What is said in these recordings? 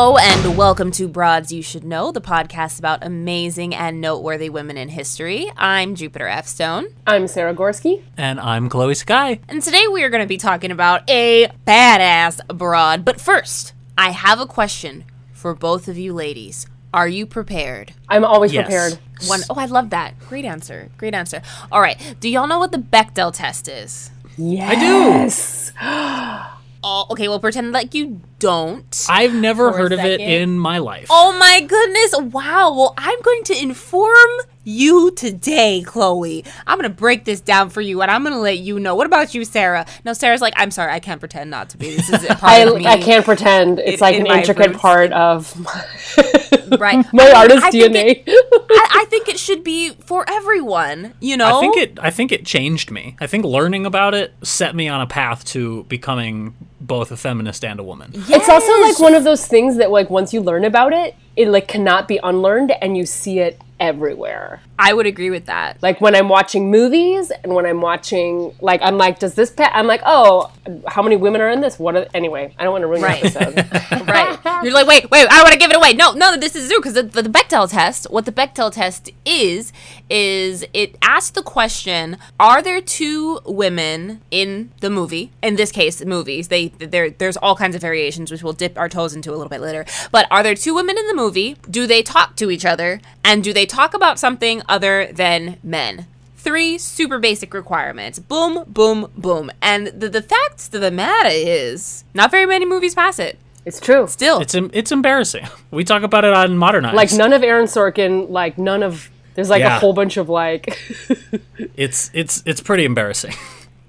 Hello and welcome to Broads You Should Know, the podcast about amazing and noteworthy women in history. I'm Jupiter F. Stone, I'm Sarah Gorski. And I'm Chloe Sky. and today we are going to be talking about a badass broad. But first, I have a question for both of you ladies. Are you prepared? I'm always Yes. prepared. One oh I love that. Great answer. Great answer. All right. Do y'all know what the Bechdel test is? Yes. I do. Yes. Oh, okay, well pretend like you don't. I've never heard of it in my life. Oh my goodness. Wow. Well, I'm going to inform you today, Chloe. I'm going to break this down for you and I'm going to let you know. What about you, Sarah? No, Sarah's like, I'm sorry, I can't pretend not to be. This is a part I, of me. I can't pretend. It's in- like in an intricate roots. part of my, Right. my I mean, artist I DNA. it- I, I think it should be for everyone, you know? I think it I think it changed me. I think learning about it set me on a path to becoming both a feminist and a woman. It's also like one of those things that like once you learn about it, it like cannot be unlearned and you see it everywhere. I would agree with that. Like when I'm watching movies and when I'm watching like I'm like, does this pa- I'm like, oh, how many women are in this? What are anyway, I don't want to ruin Right. the episode. right. You're like, wait, wait, I don't want to give it away. No, no, this is true because the, the Bechdel test, what the Bechdel test is, is it asks the question: Are there two women in the movie? In this case, movies. They there there's all kinds of variations which we'll dip our toes into a little bit later. But are there two women in the movie? Do they talk to each other? And do they talk about something other than men? Three super basic requirements. Boom, boom, boom. And the, the fact of the matter is, not very many movies pass it. it's true. Still, It's it's embarrassing. We talk about it on Modernized. Like none of Aaron Sorkin, like none of there's like a whole bunch of like it's it's it's pretty embarrassing.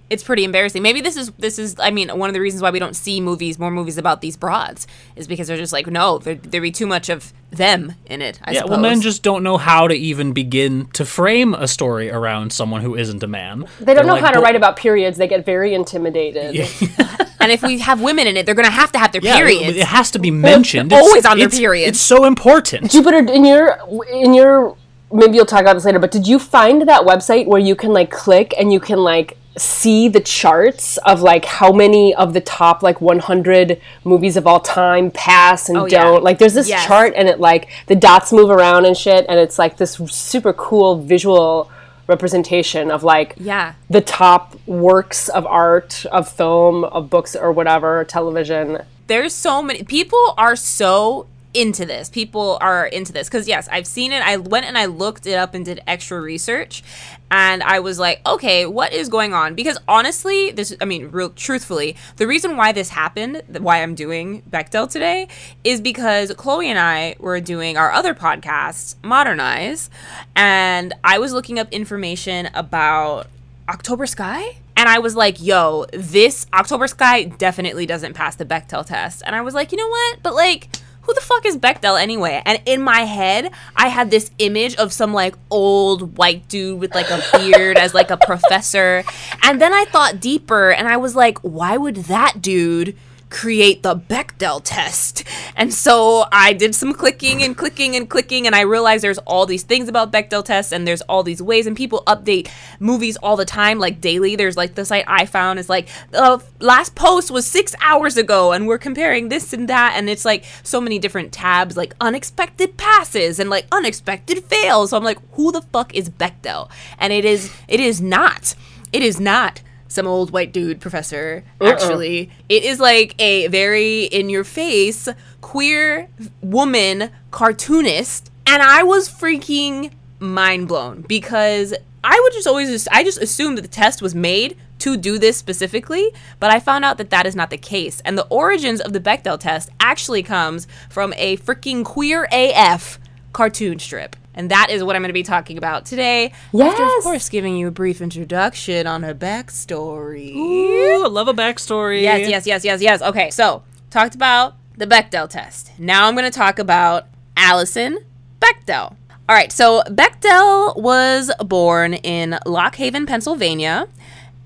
it's pretty embarrassing. Maybe this is this is. I mean, one of the reasons why we don't see movies, more movies about these broads, is because they're just like, no, there there'd be too much of them in it. I Yeah, suppose. well, men just don't know how to even begin to frame a story around someone who isn't a man. They don't know how to write about periods. They get very intimidated. and if we have women in it, they're gonna have to have their Yeah, periods. it, it has to be mentioned. They're It's- always on their it's- periods. It's so important. Jupiter, in your in your maybe you'll talk about this later, but did you find that website where you can like click and you can like see the charts of like how many of the top like 100 movies of all time pass and Oh, don't like there's this Yes. chart and it like the dots move around and shit and it's like this super cool visual representation of like yeah. the top works of art of film of books or whatever television there's so many people are so into this people are into this because yes i've seen it i went and i looked it up and did extra research and i was like okay what is going on because honestly this i mean real truthfully the reason why this happened why i'm doing bechdel today is because chloe and i were doing our other podcast modernize and i was looking up information about October Sky? And I was like, yo, this October Sky definitely doesn't pass the Bechdel test. And I was like, you know what? But like, who the fuck is Bechdel anyway? And in my head, I had this image of some like old white dude with like a beard as like a professor. And then I thought deeper and I was like, why would that dude create the Bechdel test. And so I did some clicking and clicking and clicking, and I realized there's all these things about Bechdel tests, and there's all these ways, and people update movies all the time, like daily. There's like the site I found is like, the last post was six hours ago, and we're comparing this and that, and it's like so many different tabs, like unexpected passes and like unexpected fails. So I'm like, who the fuck is Bechdel? And it is, it is not, it is not some old white dude professor uh-uh. actually. It is like a very in your face queer woman cartoonist and i was freaking mind blown because i would just always just i just assumed that the test was made to do this specifically but i found out that that is not the case. And the origins of the bechdel test actually comes from a freaking queer af cartoon strip and that is what I'm going to be talking about today. After, of course, giving you a brief introduction on her backstory. Ooh, I love a backstory. Yes, yes, yes, yes, yes. Okay, so talked about the Bechdel test. Now I'm going to talk about Alison Bechdel. All right, so Bechdel was born in Lock Haven, Pennsylvania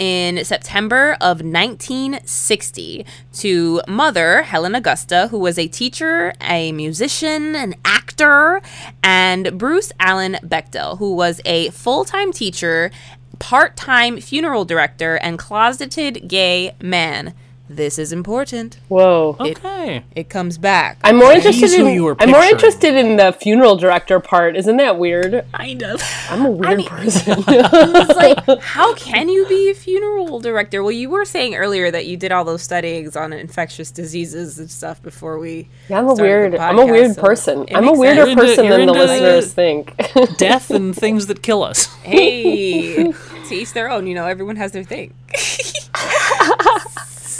in September of 1960 to mother Helen Augusta, who was a teacher, a musician, an actor, and Bruce Allen Bechdel, who was a full time teacher, part time funeral director, and closeted gay man. This is important. Whoa. Okay. It comes back. I'm more He's interested who in. you were I'm more interested in the funeral director part. Isn't that weird? kind of. I'm a weird mean- person. It's like, how can you be a funeral director? Well, you were saying earlier that you did all those studies on infectious diseases and stuff before we. yeah, I'm a weird. the I'm a weird so person. I'm a weirder into- person than the into- listeners think. Death and things that kill us. Hey, to each their own. You know, everyone has their thing.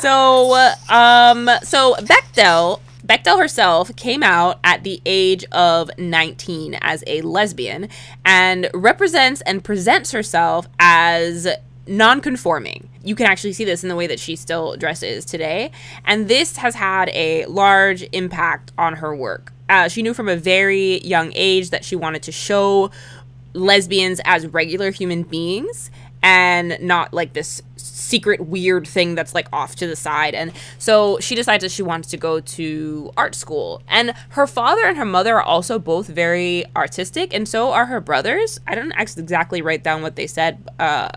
So, um, so Bechdel, Bechdel herself came out at the age of 19 as a lesbian and represents and presents herself as non-conforming. You can actually see this in the way that she still dresses today, and this has had a large impact on her work. Uh, she knew from a very young age that she wanted to show lesbians as regular human beings and not like this secret weird thing that's like off to the side and so she decides that she wants to go to art school and her father and her mother are also both very artistic and so are her brothers i don't ex- exactly write down what they said uh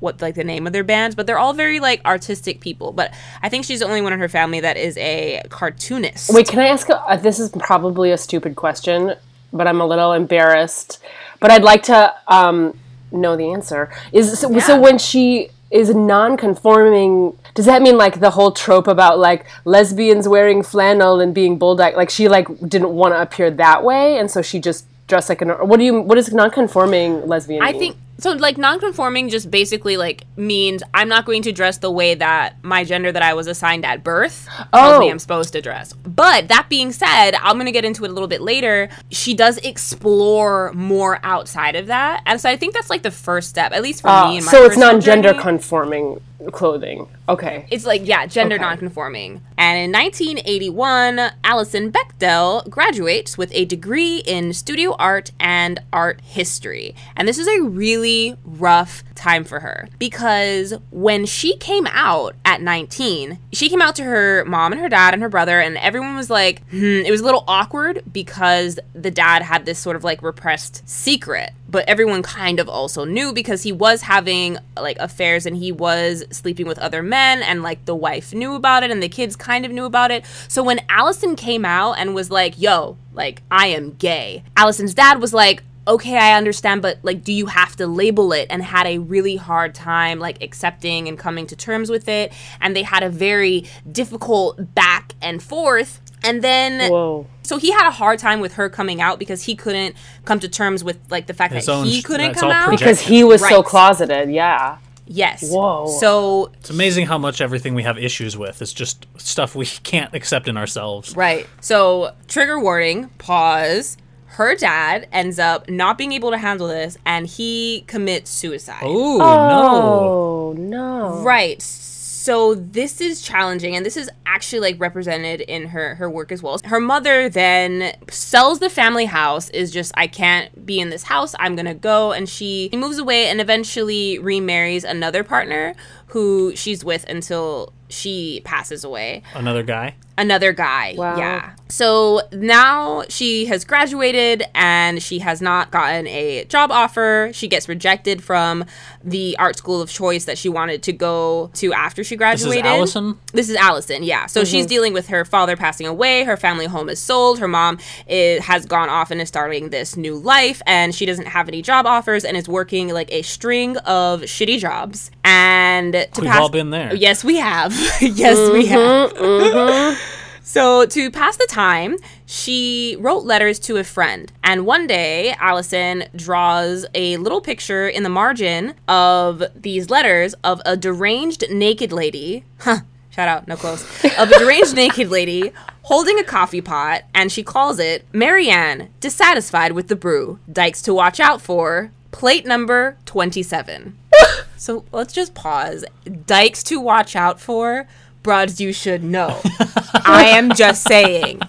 what like the name of their bands but they're all very like artistic people but i think she's the only one in her family that is a cartoonist Wait, can I ask? A, uh, this is probably a stupid question, but I'm a little embarrassed. But I'd like to um, know the answer. Is so, so when she is non-conforming, does that mean like the whole trope about like lesbians wearing flannel and being bulldog? Like she like didn't want to appear that way, and so she just dressed like an. What do you? what is non-conforming lesbian? I mean? think so. Like non-conforming just basically like means I'm not going to dress the way that my gender that I was assigned at birth tells me Oh. I'm supposed to dress. But that being said, I'm gonna get into it a little bit later. She does explore more outside of that, and so I think that's like the first step, at least for Uh, me. So it's non-gender conforming clothing. Okay. It's like, yeah, gender Okay. nonconforming. And in 1981, Alison Bechdel graduates with a degree in studio art and art history. And this is a really rough time for her because when she came out at 19, she came out to her mom and her dad and her brother, and everyone was like, hmm, it was a little awkward because the dad had this sort of like repressed secret but everyone kind of also knew because he was having like affairs and he was sleeping with other men and like the wife knew about it and the kids kind of knew about it. So when Alison came out and was like, "Yo, like I am gay." Alison's dad was like, "Okay, I understand, but like do you have to label it?" and had a really hard time like accepting and coming to terms with it and they had a very difficult back and forth. And then Whoa. so he had a hard time with her coming out because he couldn't come to terms with like the fact His that own he couldn't come out. projected. Because he was so closeted. Yeah. yes. Whoa. So It's amazing how much everything we have issues with is just stuff we can't accept in ourselves. right. So trigger warning. Pause. Her dad ends up not being able to handle this, and he commits suicide. Ooh, no. Oh no. Right. So this is challenging and this is actually like represented in her her work as well. Her mother then sells the family house is just I can't be in this house. I'm going to go and she moves away and eventually remarries another partner who she's with until she passes away Another guy. another guy. Wow. Yeah. So now she has graduated and she has not gotten a job offer. She gets rejected from the art school of choice that she wanted to go to after she graduated. This graduated. is Alison. This is Alison, yeah. So she's mm-hmm. dealing with her father passing away. Her family home is sold. Her mom is, has gone off and is starting this new life, and she doesn't have any job offers and is working like a string of shitty jobs. And to We've pass- all been there. Yes, we have. yes, we mm-hmm, have. Mm-hmm. So, to pass the time, she wrote letters to a friend. And one day, Alison draws a little picture in the margin of these letters of a deranged naked lady. Huh. Shout out, no close. Of a deranged naked lady holding a coffee pot, and she calls it Marianne, dissatisfied with the brew. Dykes to watch out for. Plate number 27. So let's just pause. Dykes to watch out for. Broads you should know. I am just saying.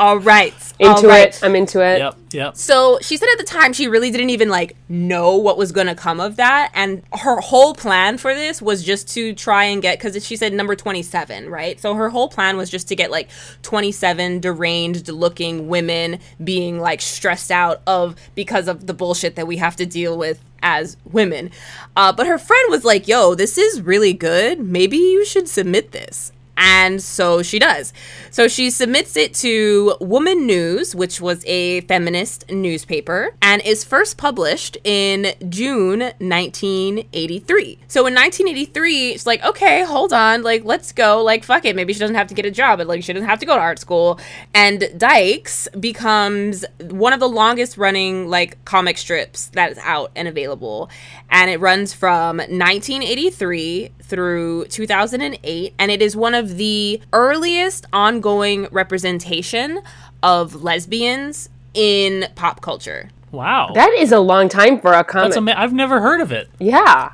All right. all Into right. it. I'm into it. Yep, yep. So she said at the time she really didn't even like know what was gonna come of that, and her whole plan for this was just to try and get because she said number twenty seven, right? So her whole plan was just to get like twenty seven deranged looking women being like stressed out of because of the bullshit that we have to deal with as women. Uh, but her friend was like, "Yo, this is really good. Maybe you should submit this." And so she does. So she submits it to Woman News, which was a feminist newspaper, and is first published in June 1983. So in 1983, it's like, okay, hold on, like, let's go. Like, fuck it. Maybe she doesn't have to get a job, but like, she doesn't have to go to art school. And Dykes becomes one of the longest running, like, comic strips that is out and available. And it runs from 1983 through 2008 and it is one of the earliest ongoing representation of lesbians in pop culture. Wow. That is a long time for a comic. That's ama- I've never heard of it. yeah.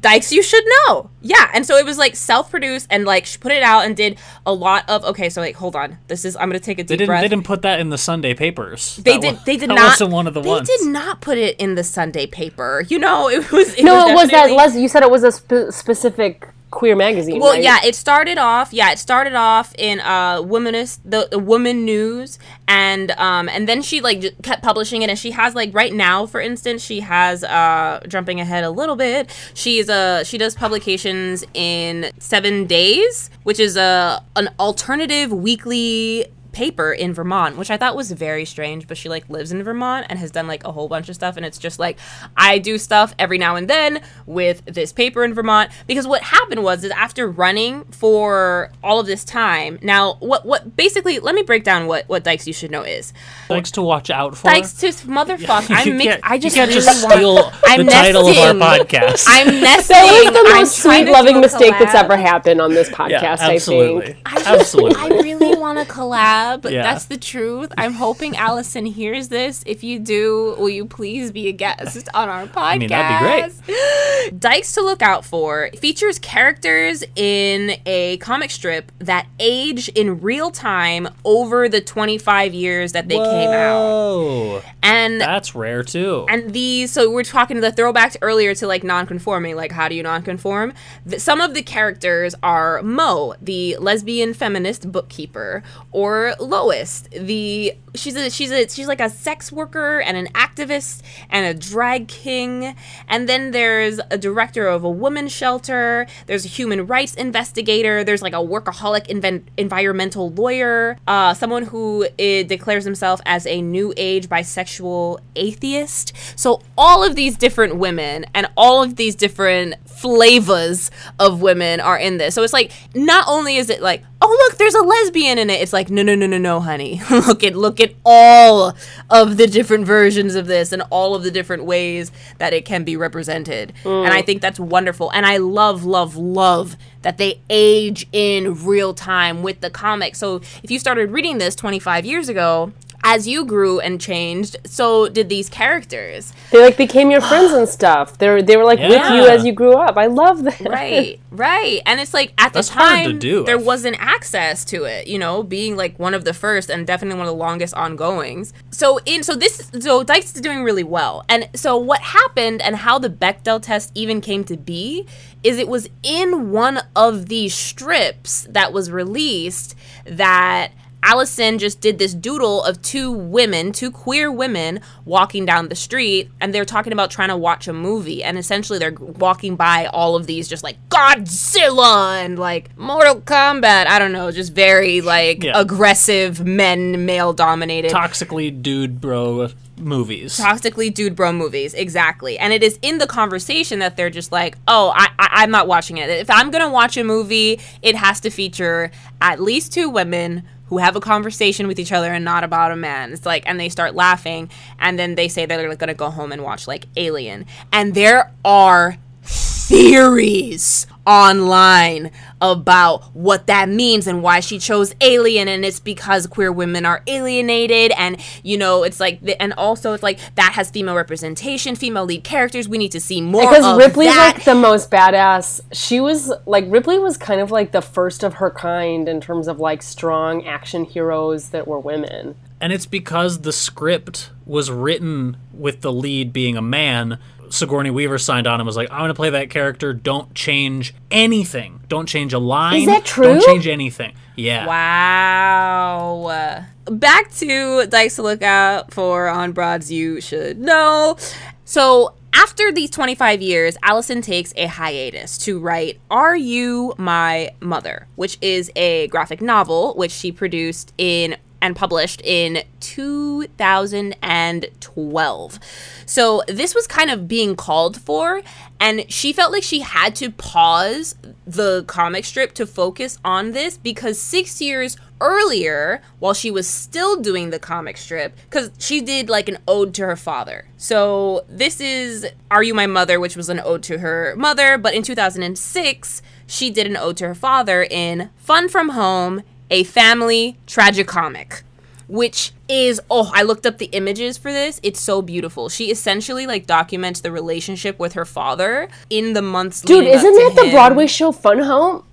Dykes, you should know. Yeah, and so it was like self-produced and like she put it out and did a lot of. Okay, so like hold on, this is I'm gonna take a deep They didn't. breath. They didn't put that in the Sunday papers. They That did. wa- They did that not. wasn't one of the they ones. did not put it in the Sunday paper. You know, it was. It No, was it was that Les. You said it was a spe- specific queer magazine. Well, right? yeah, it started off. Yeah, it started off in uh, womanist, the, the Woman News, and um, and then she like j- kept publishing it, and she has like right now, for instance, she has uh, jumping ahead a little bit. She's uh she does publications in Seven Days, which is a an alternative weekly paper in Vermont, which I thought was very strange, but she like lives in Vermont and has done like a whole bunch of stuff and it's just like I do stuff every now and then with this paper in Vermont because what happened was is after running for all of this time. Now, what what basically let me break down what what Dykes you should know is. Dykes to watch out for. Dykes to motherfuck. You I'm mix, I just you can't really just want, steal I'm the title of our podcast. I'm nesting. That was the I'm most sweet, loving do a mistake that's ever happened on this podcast. yeah, I absolutely, think. absolutely. I really want to collab. Yeah. That's the truth. I'm hoping Alison hears this. If you do, will you please be a guest on our podcast? mean, that'd be great. Dykes to look out for features characters in a comic strip that age in real time over the 25 years that they came out. Whoa, And that's rare too. and these, so we're talking the throwbacks earlier to like non-conforming, like how do you non-conform? Some of the characters are Mo, the lesbian feminist bookkeeper, or Lois, the she's a she's a she's like a sex worker and an activist and a drag king. And then there's a director of a women's shelter. There's a human rights investigator. There's like a workaholic inven- environmental lawyer. Uh, someone who uh, declares himself as a new age bisexual atheist. So all of these different women and all of these different flavors of women are in this. So it's like not only is it like, oh look, there's a lesbian in it. It's like no, no, no, no, no, honey. look at look at all of the different versions of this and all of the different ways that it can be represented. And I mm. think that's wonderful. And I love, love, love that they age in real time with the comic. So if you started reading this 25 years ago, as you grew and changed, so did these characters. They like became your friends and stuff. They were they were like with you as you grew up. I love that. Right, right. And it's like at the That's hard to time do. there wasn't access to it, you know, being like one of the first and definitely one of the longest ongoings. So in so this so Dykes is doing really well. And so what happened and how the Bechdel test even came to be is it was in one of these strips that was released that Alison just did this doodle of two women, two queer women walking down the street, and they're talking about trying to watch a movie. And essentially, they're walking by all of these, just like Godzilla and like Mortal Kombat. I don't know, just very like Yeah. aggressive men, male dominated. Toxically dude bro movies. Toxically dude bro movies, exactly. And it is in the conversation that they're just like, oh, I, I, I'm not watching it. If I'm gonna watch a movie, it has to feature at least two women who have a conversation with each other and not about a man. It's like, and they start laughing, and then they say they're gonna go home and watch like Alien. And there are theories online about what that means and why she chose alien and it's because queer women are alienated and you know it's like the, and also it's like that has female representation female lead characters we need to see more Because of Ripley's that like the most badass. She was like Ripley was kind of like the first of her kind in terms of like strong action heroes that were women. And it's because the script was written with the lead being a man. Sigourney Weaver signed on and was like, I'm going to play that character. Don't change anything. Don't change a line. Is that true? Don't change anything. Yeah. Wow. Back to Dykes to look out for on Broads You Should Know. So after these 25 years, Alison takes a hiatus to write Are You My Mother, which is a graphic novel which she produced in and published in 2012. So this was kind of being called for, and she felt like she had to pause the comic strip to focus on this because six years earlier, while she was still doing the comic strip, because she did like an ode to her father. So this is Are You My Mother, which was an ode to her mother, but in 2006, she did an ode to her father in Fun From Home a family tragicomic which is oh i looked up the images for this it's so beautiful she essentially like documents the relationship with her father in the months Dude, isn't that the. Broadway show Fun Home?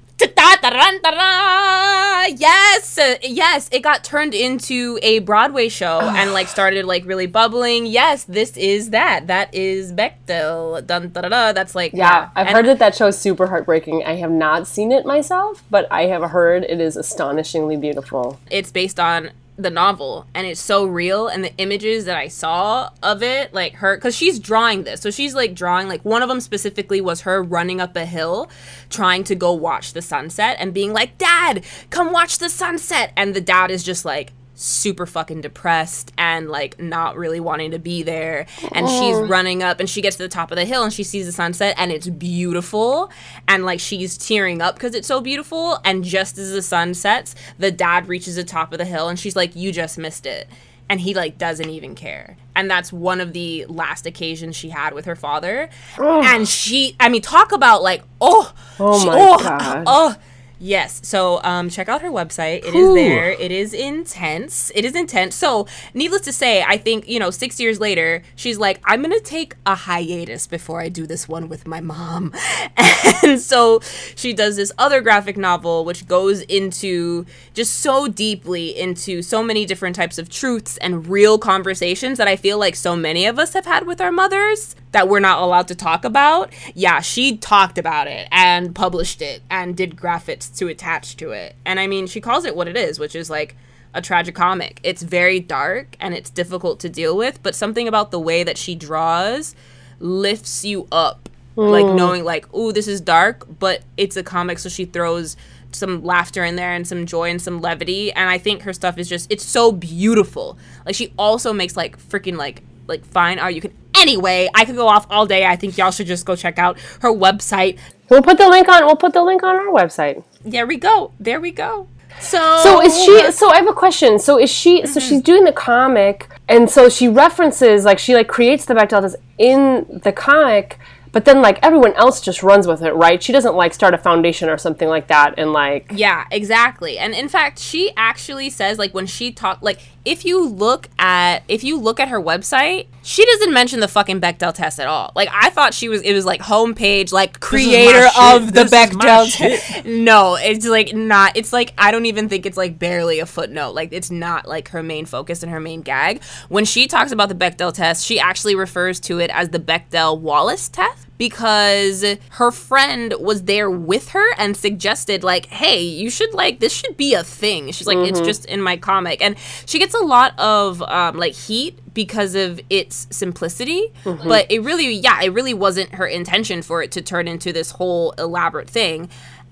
Yes, yes, it got turned into a Broadway show ah. and like started like really bubbling. Yes, this is that. That is Bechdel. Dun, da, da, da. That's like Yeah, I've And heard that that show is super heartbreaking. I have not seen it myself, but I have heard it is astonishingly beautiful. It's based on the novel and it's so real and the images that I saw of it like her cuz she's drawing this. So she's like drawing like one of them specifically was her running up a hill trying to go watch the sunset and being like dad come watch the sunset! And the dad is just like super fucking depressed and like not really wanting to be there. And she's oh. running up and she gets to the top of the hill and she sees the sunset and it's beautiful. And like she's tearing up because it's so beautiful. And just as the sun sets the dad reaches the top of the hill and she's like you just missed it. And he like doesn't even care. And that's one of the last occasions she had with her father. And she i mean talk about like oh Oh she- my oh, God. oh Yes. So um, check out her website. It is Whew. there. It is intense. It is intense. So, needless to say, I think, you know, six years later, she's like, I'm going to take a hiatus before I do this one with my mom. And so she does this other graphic novel, which goes into just so deeply into so many different types of truths and real conversations that I feel like so many of us have had with our mothers that we're not allowed to talk about. Yeah, she talked about it and published it and did graphics to attach to it. And I mean, she calls it what it is, which is like a tragicomic. It's very dark and it's difficult to deal with, but something about the way that she draws lifts you up. Like mm. knowing like, oh, this is dark, but it's a comic so she throws some laughter in there and some joy and some levity and I think her stuff is just it's so beautiful. Like she also makes like freaking like like fine art you can anyway i could go off all day i think y'all should just go check out her website We'll put the link on. We'll put the link on our website. there we go there we go so So is she? So I have a question. So is she? So mm-hmm. she's doing the comic, and so she references like she like creates the Bechdel in the comic, but then like everyone else just runs with it, right? She doesn't like start a foundation or something like that, and like Yeah, exactly. And in fact, she actually says like when she talk like if you look at if you look at her website, she doesn't mention the fucking Bechdel test at all. Like I thought she was it was like homepage like creator of the This Bechdel test. No, it's like not it's like I don't even think it's like barely a footnote. Like it's not like her main focus and her main gag. When she talks about the Bechdel test, she actually refers to it as the Bechdel Wallace test because her friend was there with her and suggested like hey you should like this should be a thing. She's like it's just in my comic. And she gets a lot of um, like heat because of its simplicity. But it really yeah it really wasn't her intention for it to turn into this whole elaborate thing.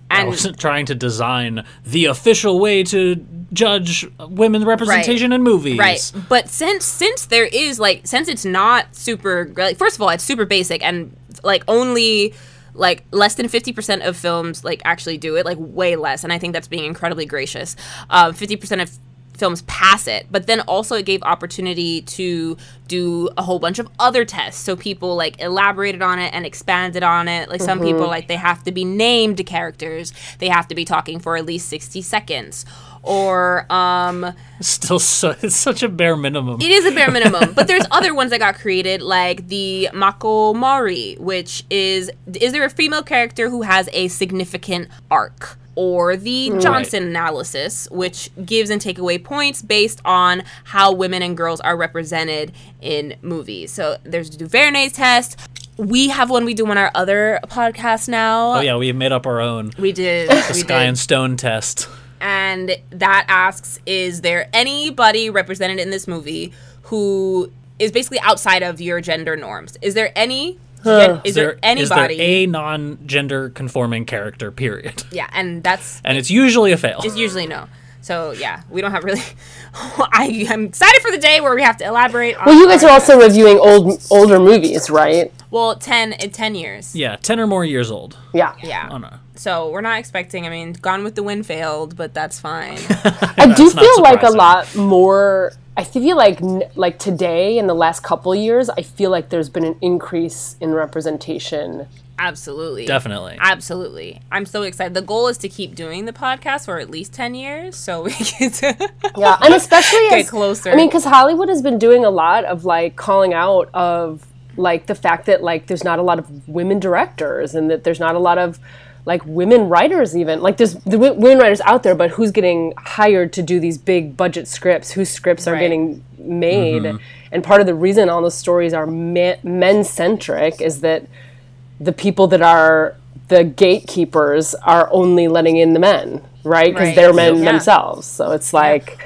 I and wasn't trying to design the official way to judge women representation in movies. Right. But since since there is like since it's not super like first of all it's super basic and like only like less than 50% of films like actually do it like way less and I think that's being incredibly gracious. Um 50% of films pass it but then also it gave opportunity to do a whole bunch of other tests. So people like elaborated on it and expanded on it. Like some people like they have to be named characters. They have to be talking for at least 60 seconds or um Still, so, it's such a bare minimum. it is a bare minimum, but there's other ones that got created, like the Mako Mori, which is is there a female character who has a significant arc? Or the Johnson analysis, which gives and take away points based on how women and girls are represented in movies. So there's the Duvernay's test. We have one we do on our other podcast now. oh yeah, we made up our own We did. the we Sky did and Stone test. And that asks is there anybody represented in this movie who is basically outside of your gender norms. Is there any? gen- is, there, anybody? Is there a non-gender conforming character? Period. yeah, and that's And it's usually a fail. it's usually no. So yeah, we don't have really. I am excited for the day where we have to elaborate. On Well, you guys are also reviewing old older movies, right? well 10 10 years. yeah, ten or more years old. Yeah. Yeah. Oh no. So we're not expecting. I mean, Gone with the Wind failed, but that's fine. I do That's not feel like a lot more. I feel like like today in the last couple years, I feel like there's been an increase in representation. Absolutely. Definitely. Absolutely. I'm so excited. The goal is to keep doing the podcast for at least 10 years so we can Yeah, and especially get as closer. I mean, because Hollywood has been doing a lot of like calling out of like the fact that like there's not a lot of women directors and that there's not a lot of like women writers even like there's the w- women writers out there but who's getting hired to do these big budget scripts whose scripts are Right. getting made mm-hmm. and part of the reason all the stories are men centric is that the people that are the gatekeepers are only letting in the men right because Right. they're men Yeah. themselves so it's like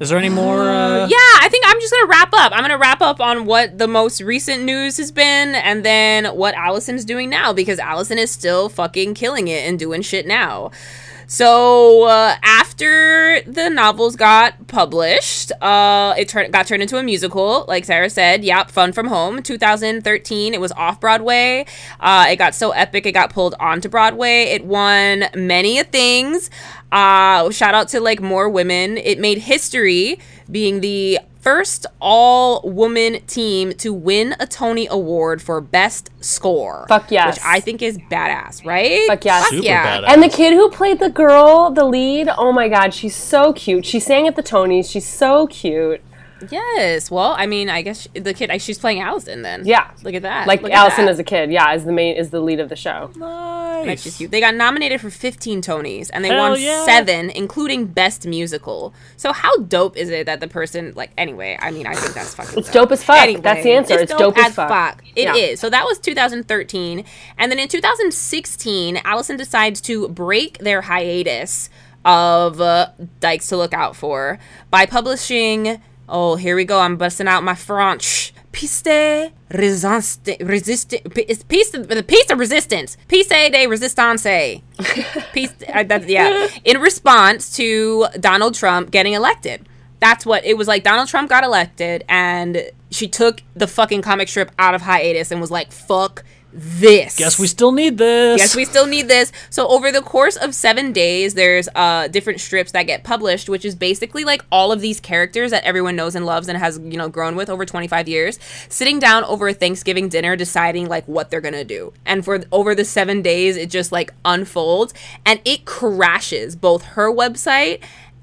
Is there any more? Uh, yeah, I think I'm just gonna wrap up. I'm gonna wrap up on what the most recent news has been, and then what Alison's doing now because Alison is still fucking killing it and doing shit now. So uh, after the novels got published, uh, it got turned into a musical. Like Sarah said, yep, Fun from Home, 2013. It was off Broadway. Uh, it got so epic, it got pulled onto Broadway. It won many a things. Uh, shout out to like more women. It made history being the first all woman team to win a Tony Award for Best Score. Fuck yes. Which I think is badass, right? Fuck yes. Super yeah. badass. And the kid who played the girl, the lead, oh my god, she's so cute. She sang at the Tonys. She's so cute. Yes. Well, I mean, I guess the kid, she's playing Alison then. Yeah. Look at that. Like Look Alison as a kid, yeah, is the main is the lead of the show. Like, she's cute. They got nominated for 15 Tonys and they Hell won yeah. seven, including Best Musical. So how dope is it that the person like anyway? I mean, I think that's fucking. It's dope as fuck. That's the answer. It's dope as fuck. It is. Yeah. So that was 2013, and then in 2016, Alison decides to break their hiatus of uh, Dykes to look out for by publishing. Oh, here we go. I'm busting out my French. Piste resistance, resistant, piece, the piece of resistance, piece de resistance, piece, uh, that's, yeah. In response to Donald Trump getting elected, that's what it was like. Donald Trump got elected, and she took the fucking comic strip out of hiatus and was like, "Fuck this." Guess we still need this. Yes, we still need this. So over the course of seven days, there's uh different strips that get published, which is basically like all of these characters that everyone knows and loves and has you know grown with over 25 years, sitting down over a Thanksgiving dinner, deciding like what they're gonna do. And for over the seven days, it just like unfolds and it crashes both her website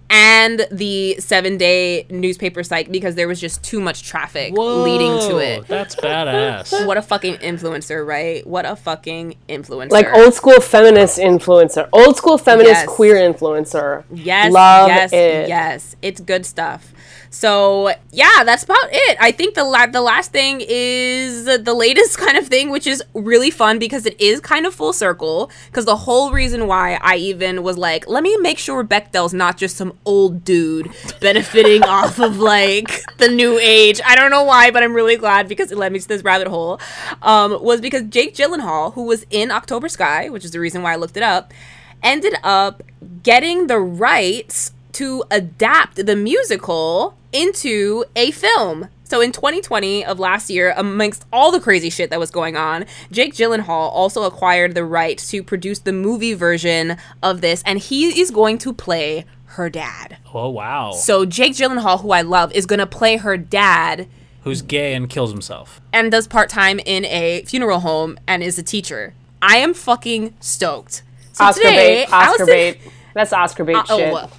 and the seven day newspaper site because there was just too much traffic leading to it. That's badass. What a fucking influencer, right? What a fucking influencer. Like old school feminist influencer, old school feminist Yes. queer influencer. Yes, love yes, it. yes. It's good stuff. So yeah, that's about it. I think the la- the last thing is the latest kind of thing, which is really fun because it is kind of full circle. Because the whole reason why I even was like, let me make sure Bechdel's not just some old dude benefiting off of like the new age. I don't know why, but I'm really glad because it led me to this rabbit hole. Um, was because Jake Gyllenhaal, who was in October Sky, which is the reason why I looked it up, ended up getting the rights to adapt the musical into a film. So in 2020 of last year, amongst all the crazy shit that was going on, Jake Gyllenhaal also acquired the right to produce the movie version of this, and he is going to play her dad. Oh wow. So Jake Gyllenhaal, who I love, is going to play her dad Who's gay and kills himself? and does part time in a funeral home and is a teacher. I am fucking stoked. So Oscar today, bait. Oscar Alison- bait. That's Oscar bait Uh, shit. oh,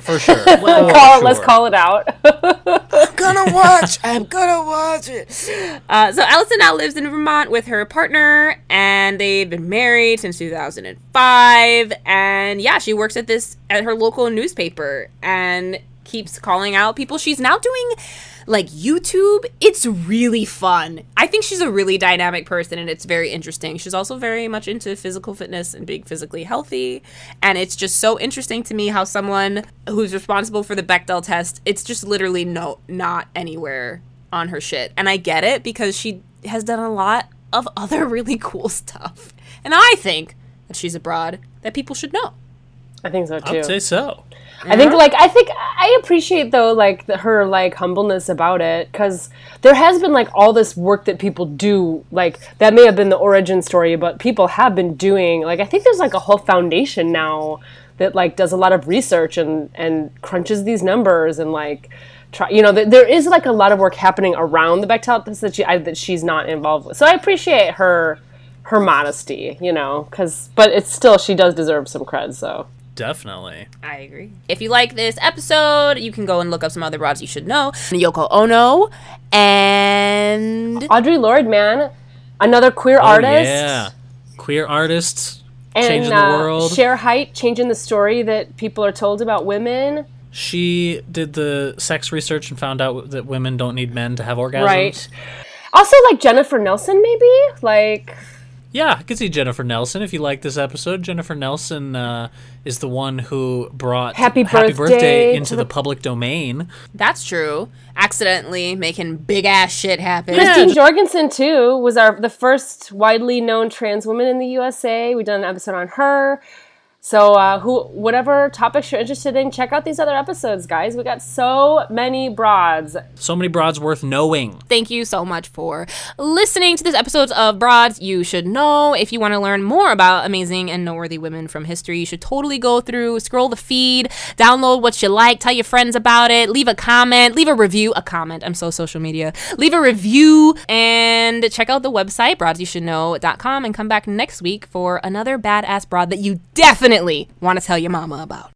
For sure. call For it, Let's call it out. I'm gonna watch. I'm gonna watch it. Uh, so Alison now lives in Vermont with her partner, and they've been married since 2005. And yeah, she works at this at her local newspaper and keeps calling out people. She's now doing like YouTube. It's really fun. I think she's a really dynamic person, and it's very interesting. She's also very much into physical fitness and being physically healthy. And it's just so interesting to me how someone who's responsible for the Bechdel test, it's just literally no not anywhere on her shit. And I get it because she has done a lot of other really cool stuff. And I think that she's abroad that people should know. I think so too. I'd say so. I think like I think I appreciate though like the, her like humbleness about it because there has been like all this work that people do like that may have been the origin story, but people have been doing like I think there's like a whole foundation now that like does a lot of research and and crunches these numbers and like try you know th- there is like a lot of work happening around the Bechdel test that she I, that she's not involved with. So I appreciate her her modesty, you know, because but it's still she does deserve some cred. So. Definitely. I agree. If you like this episode, you can go and look up some other broads you should know. Yoko Ono and Audre Lorde, man, another queer artist. Oh, yeah. Queer artists and changing uh, the world. Shere Hite, changing the story that people are told about women. she did the sex research and found out that women don't need men to have orgasms. Right. Also, like Jennifer Nelson, maybe like Yeah, I could see Jennifer Nelson if you like this episode. Jennifer Nelson uh, is the one who brought Happy Birthday to into the- the public domain. that's true. Accidentally making big ass shit happen. Christine Jorgensen too was our the first widely known trans woman in the USA. We've done an episode on her. So uh, who whatever topics you're interested in, check out these other episodes, guys. We got so many broads. So many broads worth knowing. Thank you so much for listening to this episode of Broads You Should Know. If you want to learn more about amazing and noteworthy women from history, you should totally go through, scroll the feed, download what you like, tell your friends about it, leave a comment, leave a review, a comment. I'm so social media. Leave a review and check out the website, broadsyoushouldknow.com, and come back next week for another badass broad that you definitely want to tell your mama about.